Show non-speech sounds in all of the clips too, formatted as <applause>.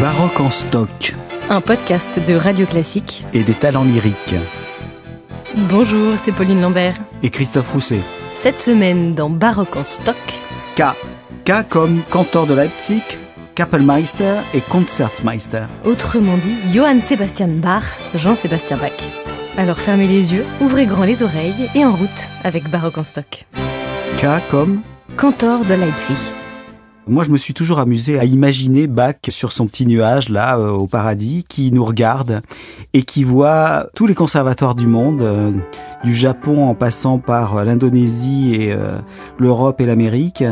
Baroque en stock. Un podcast de Radio Classique. Et des talents lyriques. Bonjour, c'est Pauline Lambert. Et Christophe Rousset. Cette semaine dans Baroque en stock. K. K comme cantor de Leipzig, Kapellmeister et Concertmeister. Autrement dit, Johann Sebastian Bach, Jean-Sébastien Bach. Alors fermez les yeux, ouvrez grand les oreilles et en route avec Baroque en stock. K comme Cantor de Leipzig. Moi, je me suis toujours amusé à imaginer Bach sur son petit nuage, là, euh, au paradis, qui nous regarde et qui voit tous les conservatoires du monde, euh, du Japon en passant par euh, l'Indonésie et l'Europe et l'Amérique,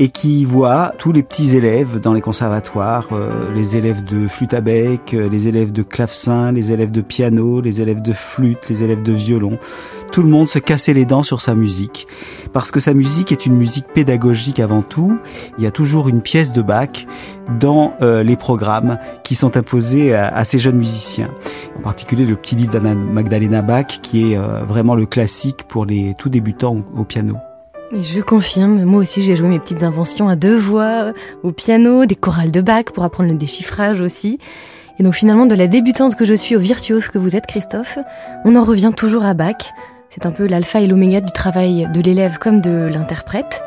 et qui voit tous les petits élèves dans les conservatoires, les élèves de flûte à bec, les élèves de clavecin, les élèves de piano, les élèves de flûte, les élèves de violon. Tout le monde se cassait les dents sur sa musique, parce que sa musique est une musique pédagogique avant tout. Il y a toujours une pièce de Bach dans euh, les programmes qui sont imposés à, ces jeunes musiciens. En particulier le petit livre d'Anna Magdalena Bach qui est euh, vraiment le classique pour les tout débutants au, piano. je confirme, moi aussi j'ai joué mes petites inventions à deux voix, au piano, des chorales de Bach pour apprendre le déchiffrage aussi. Et donc finalement, de la débutante que je suis au virtuose que vous êtes, Christophe, on en revient toujours à Bach. C'est un peu l'alpha et l'oméga du travail de l'élève comme de l'interprète.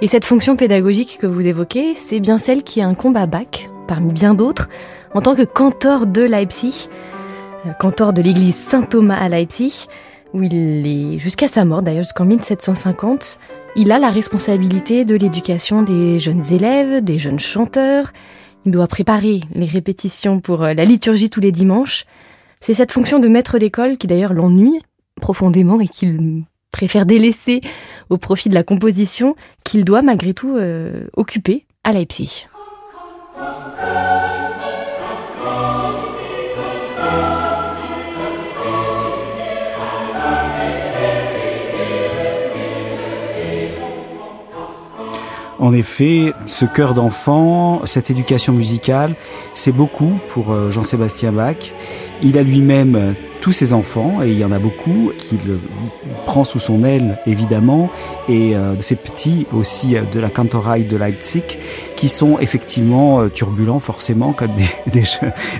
Et cette fonction pédagogique que vous évoquez, c'est bien celle qui incombe à Bach, parmi bien d'autres, en tant que cantor de Leipzig, euh, cantor de l'église Saint-Thomas à Leipzig, où il est jusqu'à sa mort, d'ailleurs jusqu'en 1750, il a la responsabilité de l'éducation des jeunes élèves, des jeunes chanteurs. Il doit préparer les répétitions pour euh, la liturgie tous les dimanches. C'est cette fonction de maître d'école qui d'ailleurs l'ennuie profondément et qu'il préfère délaisser au profit de la composition qu'il doit malgré tout euh, occuper à Leipzig. En effet, ce cœur d'enfant, cette éducation musicale, c'est beaucoup pour euh, Jean-Sébastien Bach. Il a lui-même tous ses enfants, et il y en a beaucoup, qu'il prend sous son aile évidemment, et euh, ses petits aussi euh, de la Kantorei de Leipzig, qui sont effectivement euh, turbulents forcément comme des, <laughs>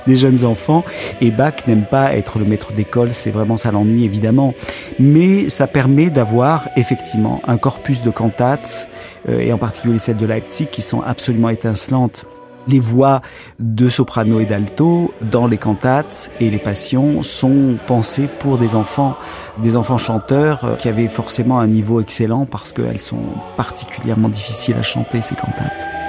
des, jeunes enfants. Et Bach n'aime pas être le maître d'école, c'est vraiment ça l'ennui évidemment. Mais ça permet d'avoir effectivement un corpus de cantates, et en particulier celles de Leipzig, qui sont absolument étincelantes les voix de soprano et d'alto dans les cantates et les passions sont pensées pour des enfants, des enfants chanteurs euh, qui avaient forcément un niveau excellent parce qu'elles sont particulièrement difficiles à chanter ces cantates.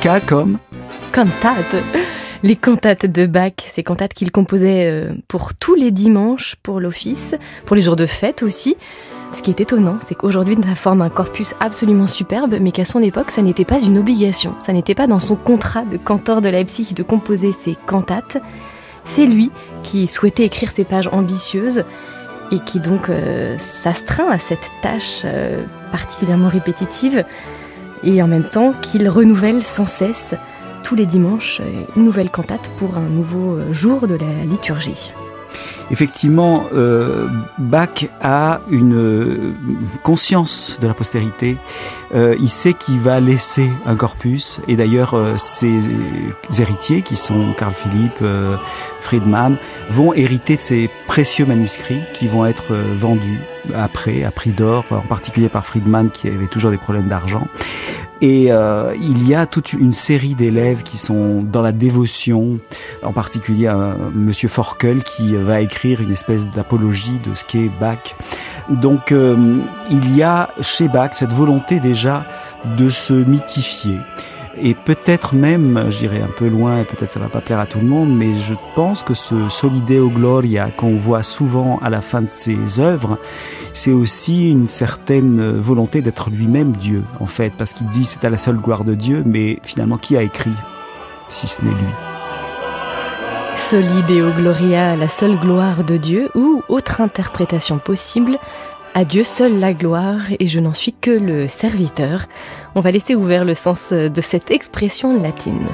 K comme Cantate. Les cantates de Bach, ces cantates qu'il composait euh, pour tous les dimanches, pour l'office, pour les jours de fête aussi. Ce qui est étonnant, c'est qu'aujourd'hui, ça forme un corpus absolument superbe, mais qu'à son époque, ça n'était pas une obligation. Ça n'était pas dans son contrat de cantor de Leipzig de composer ses cantates. C'est lui qui souhaitait écrire ces pages ambitieuses et qui donc euh, s'astreint à cette tâche euh, particulièrement répétitive et en même temps qu'il renouvelle sans cesse tous les dimanches une nouvelle cantate pour un nouveau jour de la liturgie. Effectivement, euh, Bach a une euh, conscience de la postérité. Euh, il sait qu'il va laisser un corpus, et d'ailleurs ses héritiers, qui sont Carl Philipp, Friedman, vont hériter de ces précieux manuscrits qui vont être vendus après à prix d'or, en particulier par Friedman qui avait toujours des problèmes d'argent. Et euh, il y a toute une série d'élèves qui sont dans la dévotion, en particulier un Monsieur Forkel qui va écrire une espèce d'apologie de ce qu'est Bach. Donc euh, il y a chez Bach cette volonté déjà de se mythifier Et peut-être même, j'irai un peu loin et peut-être ça va pas plaire à tout le monde, mais je pense que ce Solideo Gloria qu'on voit souvent à la fin de ses œuvres, c'est aussi une certaine volonté d'être lui-même Dieu, en fait, parce qu'il dit c'est à la seule gloire de Dieu, mais finalement qui a écrit si ce n'est lui? Solideo Gloria, la seule gloire de Dieu, ou autre interprétation possible, à Dieu seul la gloire et je n'en suis que le serviteur. On va laisser ouvert le sens de cette expression latine.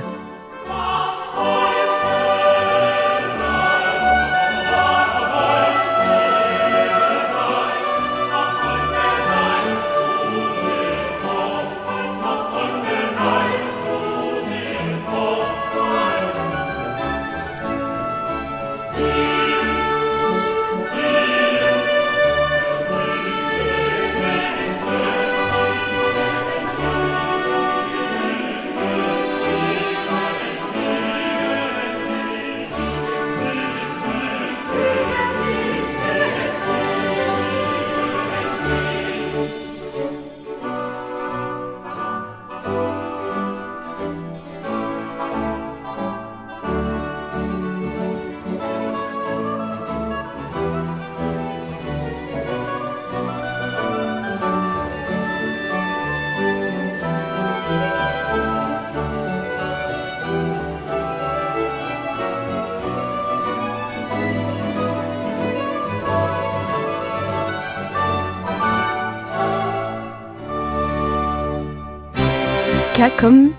Comme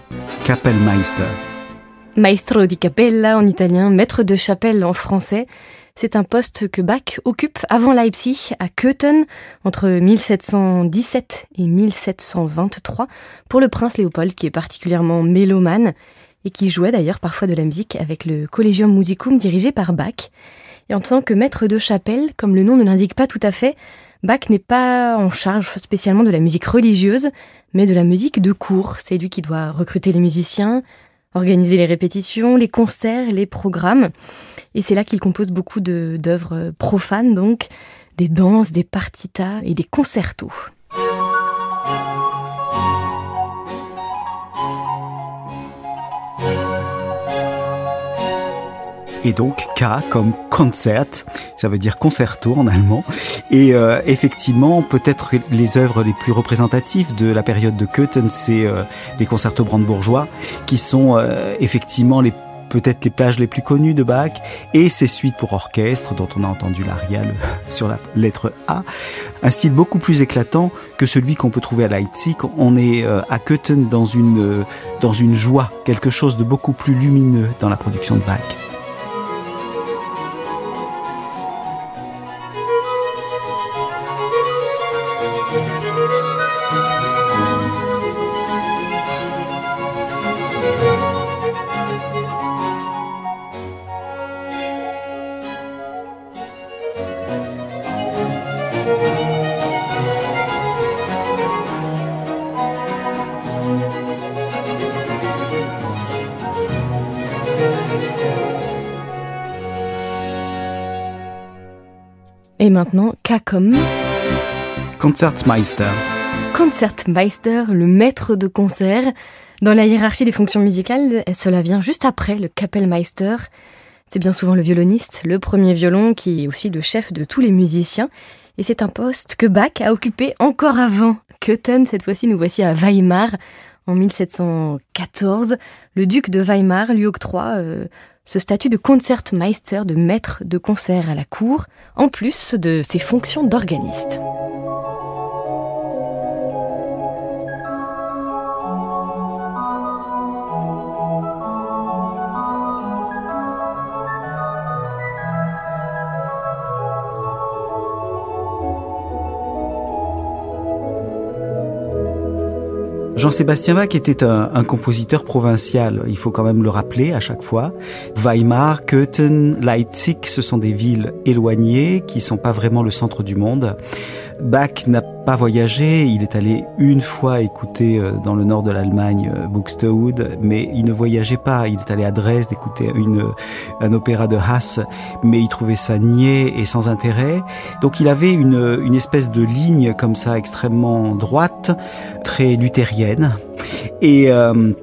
Kapellmeister. Maestro di Capella en italien, maître de chapelle en français. C'est un poste que Bach occupe avant Leipzig, à Köthen, entre 1717 et 1723, pour le prince Léopold, qui est particulièrement mélomane, et qui jouait d'ailleurs parfois de la musique avec le Collegium Musicum dirigé par Bach. Et en tant que maître de chapelle, comme le nom ne l'indique pas tout à fait, Bach n'est pas en charge spécialement de la musique religieuse, mais de la musique de cours. C'est lui qui doit recruter les musiciens, organiser les répétitions, les concerts, les programmes. Et c'est là qu'il compose beaucoup d'œuvres profanes, donc des danses, des partitas et des concertos. Et donc K comme concert, ça veut dire concerto en allemand. Et euh, effectivement, peut-être les œuvres les plus représentatives de la période de Köthen, c'est euh, les concertos brandebourgeois, qui sont euh, effectivement les peut-être les plages les plus connues de Bach, et ses suites pour orchestre, dont on a entendu l'aria sur la lettre A. Un style beaucoup plus éclatant que celui qu'on peut trouver à Leipzig. On est à Köthen dans une, dans une joie, quelque chose de beaucoup plus lumineux dans la production de Bach. Maintenant, K comme Concertmeister. Concertmeister, le maître de concert. Dans la hiérarchie des fonctions musicales, cela vient juste après le Kapellmeister. C'est bien souvent le violoniste, le premier violon, qui est aussi le chef de tous les musiciens. Et c'est un poste que Bach a occupé encore avant Köthen. Cette fois-ci, nous voici à Weimar. En 1714, le duc de Weimar lui octroie euh, ce statut de concertmeister, de maître de concert à la cour, en plus de ses fonctions d'organiste. Jean-Sébastien Bach était un, compositeur provincial, il faut quand même le rappeler à chaque fois. Weimar, Köthen, Leipzig, ce sont des villes éloignées qui sont pas vraiment le centre du monde. Bach n'a pas voyagé, il est allé une fois écouter euh, dans le nord de l'Allemagne euh, Buxtehude, mais il ne voyageait pas, il est allé à Dresde écouter une, un opéra de Haas, mais il trouvait ça niais et sans intérêt. Donc il avait une, une espèce de ligne comme ça extrêmement droite, très luthérienne. Et euh,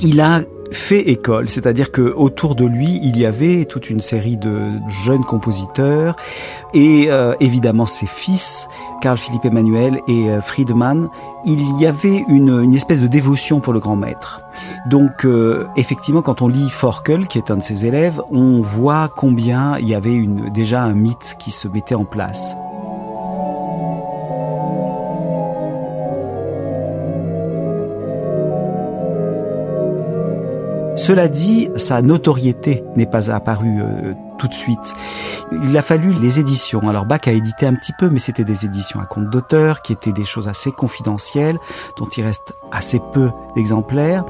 il a fait école, c'est-à-dire que autour de lui, il y avait toute une série de jeunes compositeurs et euh, évidemment ses fils, Carl Philippe Emmanuel et euh, Friedman. Il y avait une, espèce de dévotion pour le grand maître. Donc euh, effectivement, quand on lit Forkel, qui est un de ses élèves, on voit combien il y avait déjà un mythe qui se mettait en place. Cela dit, sa notoriété n'est pas apparue euh, tout de suite. Il a fallu les éditions. Alors Bach a édité un petit peu, mais c'était des éditions à compte d'auteur, qui étaient des choses assez confidentielles, dont il reste assez peu d'exemplaires.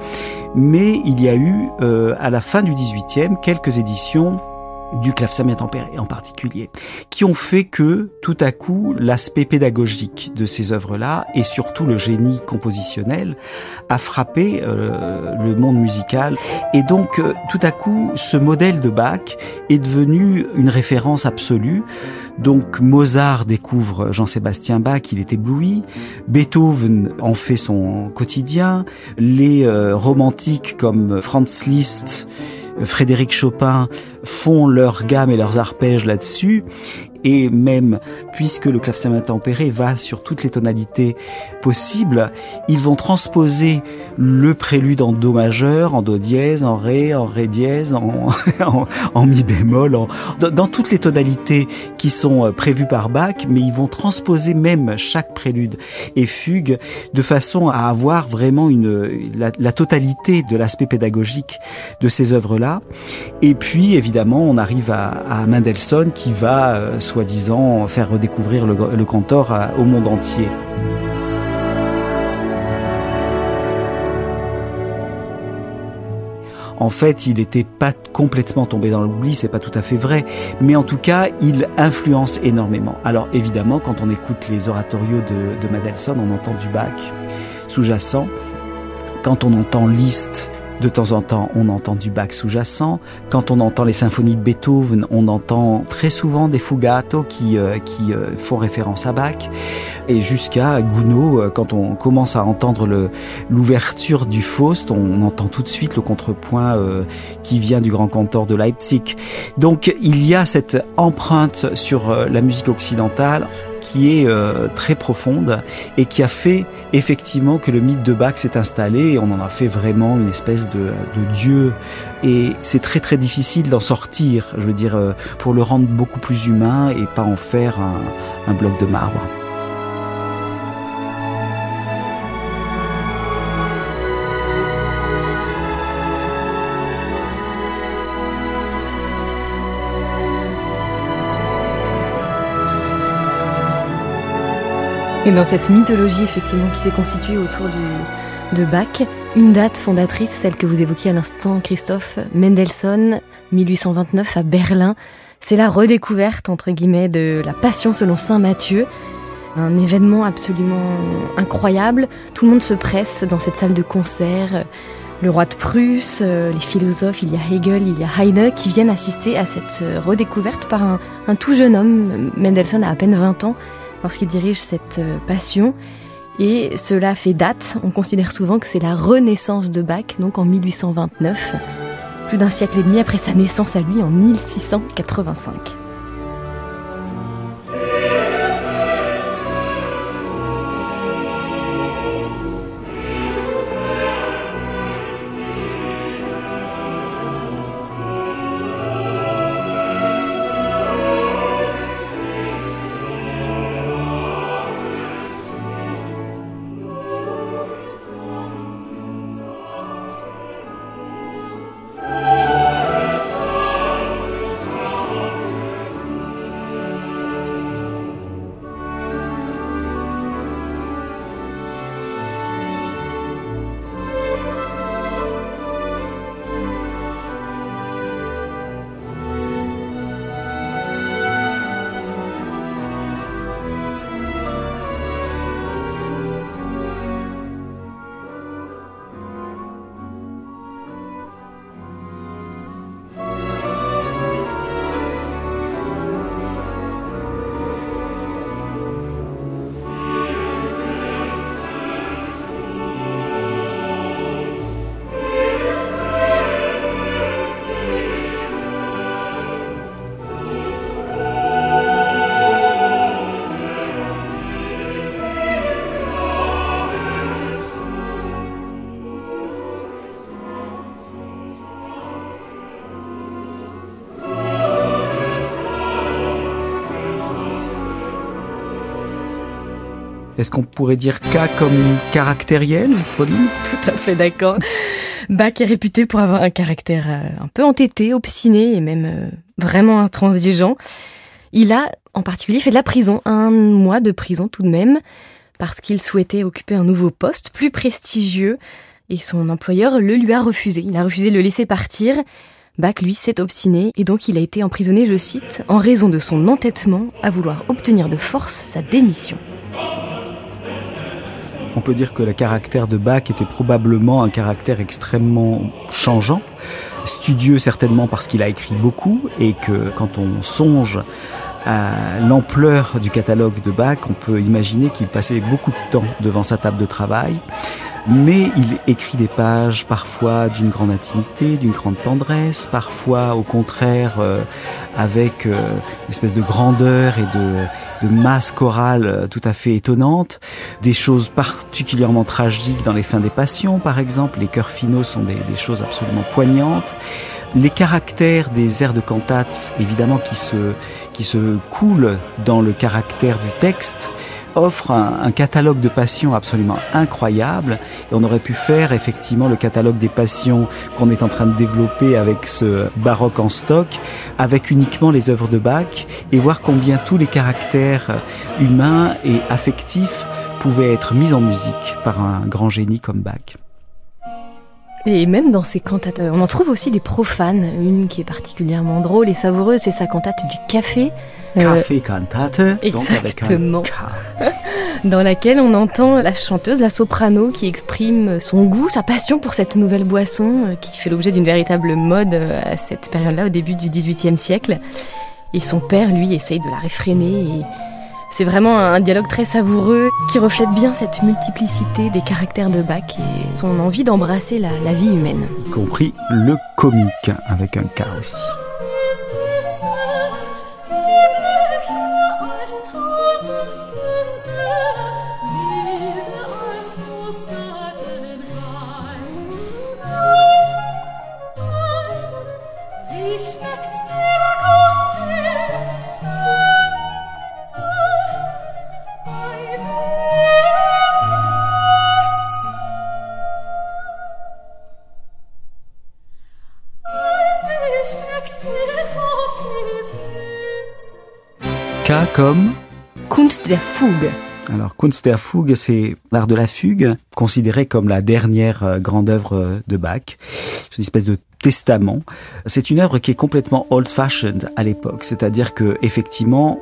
Mais il y a eu, euh, à la fin du 18e, quelques éditions du clavecin en particulier, qui ont fait que tout à coup l'aspect pédagogique de ces œuvres-là et surtout le génie compositionnel a frappé euh, le monde musical. Et donc euh, tout à coup ce modèle de Bach est devenu une référence absolue. Donc Mozart découvre Jean-Sébastien Bach, il est ébloui, Beethoven en fait son quotidien, les euh, romantiques comme Franz Liszt Frédéric Chopin font leur gamme et leurs arpèges là-dessus et même puisque le clavecin tempéré va sur toutes les tonalités possibles, ils vont transposer le prélude en do majeur, en do dièse, en ré, en ré dièse, en, <laughs> mi bémol, dans, toutes les tonalités qui sont euh, prévues par Bach, mais ils vont transposer même chaque prélude et fugue de façon à avoir vraiment une la, totalité de l'aspect pédagogique de ces œuvres-là. Et puis évidemment, on arrive à, à Mendelssohn qui va euh, soi-disant faire redécouvrir le, cantor au monde entier. En fait, il n'était pas complètement tombé dans l'oubli, c'est pas tout à fait vrai, mais en tout cas, il influence énormément. Alors évidemment, quand on écoute les oratorios de, de Mendelssohn, on entend du Bach sous-jacent. Quand on entend Liszt, de temps en temps, on entend du Bach sous-jacent. Quand on entend les symphonies de Beethoven, on entend très souvent des fugato qui, euh, qui euh, font référence à Bach. Et jusqu'à Gounod, euh, quand on commence à entendre l'ouverture du Faust, on entend tout de suite le contrepoint qui vient du grand cantor de Leipzig. Donc il y a cette empreinte sur la musique occidentale qui est euh, très profonde et qui a fait effectivement que le mythe de Bach s'est installé et on en a fait vraiment une espèce de, dieu. Et c'est très très difficile d'en sortir, je veux dire, euh, pour le rendre beaucoup plus humain et pas en faire un bloc de marbre. Et dans cette mythologie effectivement qui s'est constituée autour du, de Bach, une date fondatrice, celle que vous évoquiez à l'instant, Christophe, Mendelssohn, 1829 à Berlin, c'est la redécouverte, entre guillemets, de la Passion selon Saint Matthieu. Un événement absolument incroyable. Tout le monde se presse dans cette salle de concert. Le roi de Prusse, les philosophes, il y a Hegel, il y a Heine, qui viennent assister à cette redécouverte par un, un tout jeune homme. Mendelssohn a à peine 20 ans lorsqu'il dirige cette euh, passion. Et cela fait date, on considère souvent que c'est la renaissance de Bach, donc en 1829, plus d'un siècle et demi après sa naissance à lui en 1685. Est-ce qu'on pourrait dire K comme caractériel, Pauline? Tout à fait d'accord. Bach est réputé pour avoir un caractère euh, un peu entêté, obstiné et même euh, vraiment intransigeant. Il a en particulier fait de la prison, un mois de prison tout de même, parce qu'il souhaitait occuper un nouveau poste plus prestigieux et son employeur le lui a refusé. Il a refusé de le laisser partir. Bach, lui, s'est obstiné et donc il a été emprisonné, je cite, en raison de son entêtement à vouloir obtenir de force sa démission. On peut dire que le caractère de Bach était probablement un caractère extrêmement changeant, studieux certainement parce qu'il a écrit beaucoup et que quand on songe à l'ampleur du catalogue de Bach, on peut imaginer qu'il passait beaucoup de temps devant sa table de travail mais il écrit des pages parfois d'une grande intimité, d'une grande tendresse, parfois au contraire euh, avec euh, une espèce de grandeur et de, de masse chorale euh, tout à fait étonnante, des choses particulièrement tragiques dans les fins des passions par exemple, les chœurs finaux sont des, des choses absolument poignantes. Les caractères des airs de cantates, évidemment, qui se, qui se coulent dans le caractère du texte, offre un, catalogue de passions absolument incroyable. Et on aurait pu faire effectivement le catalogue des passions qu'on est en train de développer avec ce baroque en stock, avec uniquement les œuvres de Bach, et voir combien tous les caractères humains et affectifs pouvaient être mis en musique par un grand génie comme Bach. Et même dans ses cantates, on en trouve aussi des profanes. Une qui est particulièrement drôle et savoureuse, c'est sa cantate du café. Café cantate, donc avec un <laughs> dans laquelle on entend la chanteuse, la soprano, qui exprime son goût, sa passion pour cette nouvelle boisson euh, qui fait l'objet d'une véritable mode euh, à cette période-là, au début du XVIIIe siècle. Et son père, lui, essaye de la réfréner. Et c'est vraiment un dialogue très savoureux qui reflète bien cette multiplicité des caractères de Bach et son envie d'embrasser la, la vie humaine. Y compris le comique, avec un K aussi. Comme? Kunst der Fuge. Alors Kunst der Fuge, c'est l'art de la fugue, considéré comme la dernière euh, grande œuvre euh, de Bach. C'est une espèce de testament. C'est une œuvre qui est complètement old-fashioned à l'époque, c'est-à-dire que effectivement,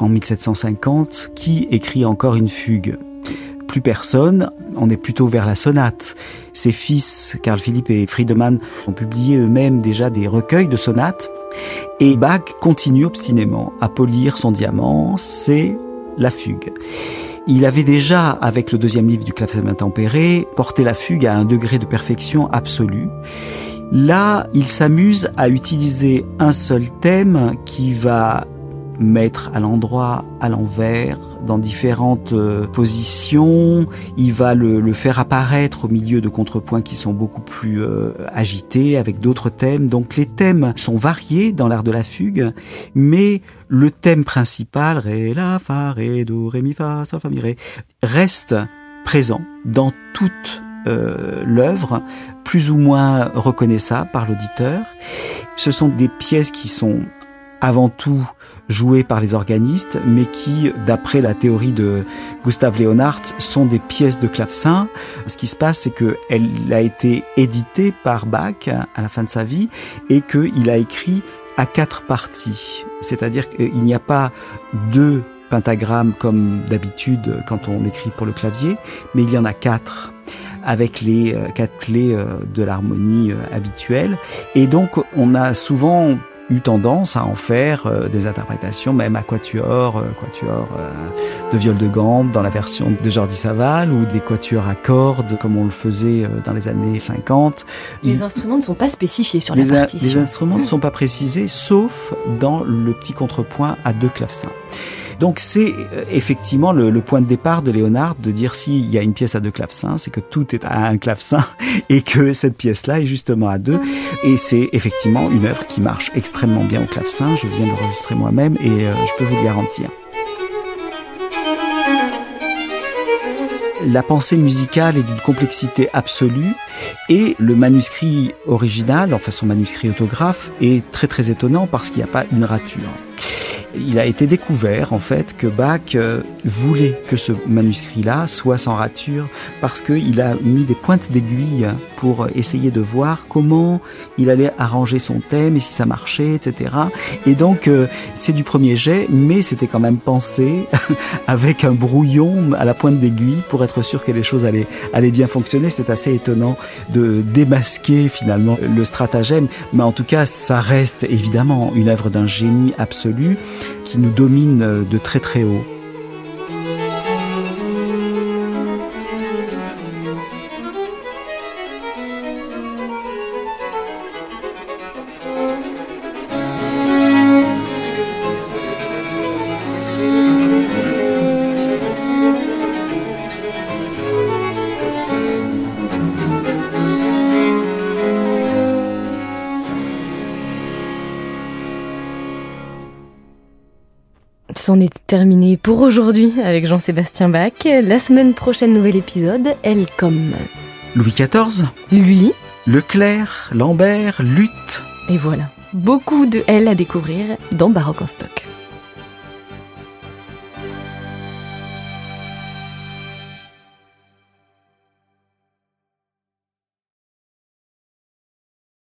en 1750, qui écrit encore une fugue? Plus personne, on est plutôt vers la sonate. Ses fils, Carl Philipp et Friedemann, ont publié eux-mêmes déjà des recueils de sonates et Bach continue obstinément à polir son diamant, c'est la fugue. Il avait déjà, avec le deuxième livre du clavecin tempéré, porté la fugue à un degré de perfection absolue. Là, il s'amuse à utiliser un seul thème qui va mettre à l'endroit, à l'envers, dans différentes euh, positions. Il va le, le, faire apparaître au milieu de contrepoints qui sont beaucoup plus euh, agités, avec d'autres thèmes. Donc les thèmes sont variés dans l'art de la fugue, mais le thème principal, ré, la, fa, ré, do, ré, mi, fa, sol, fa, mi, ré, reste présent dans toute euh, l'œuvre, plus ou moins reconnaissable par l'auditeur. Ce sont des pièces qui sont avant tout jouées par les organistes, mais qui, d'après la théorie de Gustav Leonhardt, sont des pièces de clavecin. Ce qui se passe, c'est qu'elle a été éditée par Bach à la fin de sa vie et qu'il a écrit à quatre parties. C'est-à-dire qu'il n'y a pas deux pentagrammes comme d'habitude quand on écrit pour le clavier, mais il y en a quatre avec les euh, quatre clés euh, de l'harmonie euh, habituelle. Et donc, on a souvent eu tendance à en faire euh, des interprétations, même à quatuor, euh, quatuor euh, de viol de gambe dans la version de Jordi Saval ou des quatuors à cordes comme on le faisait euh, dans les années 50. Les Il... instruments ne sont pas spécifiés sur la partition. Les instruments ne sont pas précisés, sauf dans le petit contrepoint à deux clavecins. Donc c'est euh, effectivement le, point de départ de Léonard de dire s'il y a une pièce à deux clavecins, c'est que tout est à un clavecin <laughs> et que cette pièce-là est justement à deux. Et c'est effectivement une œuvre qui marche extrêmement bien au clavecin. Je viens de l'enregistrer moi-même et euh, je peux vous le garantir. la pensée musicale est d'une complexité absolue et le manuscrit original, enfin son manuscrit autographe, est très très étonnant parce qu'il n'y a pas une rature il a été découvert en fait que Bach euh, voulait que ce manuscrit-là soit sans rature parce qu'il a mis des pointes d'aiguille pour essayer de voir comment il allait arranger son thème et si ça marchait, etc. Et donc euh, c'est du premier jet, mais c'était quand même pensé <laughs> avec un brouillon à la pointe d'aiguille pour être sûr que les choses allaient, allaient bien fonctionner. C'est assez étonnant de démasquer finalement le stratagème, mais en tout cas ça reste évidemment une œuvre d'un génie absolu qui nous domine de très très haut. C'en est terminé pour aujourd'hui avec Jean-Sébastien Bach. La semaine prochaine, nouvel épisode, Elle comme Louis XIV, Lully, Leclerc, Lambert, Lutte. Et voilà, beaucoup de Elle à découvrir dans Baroque en stock.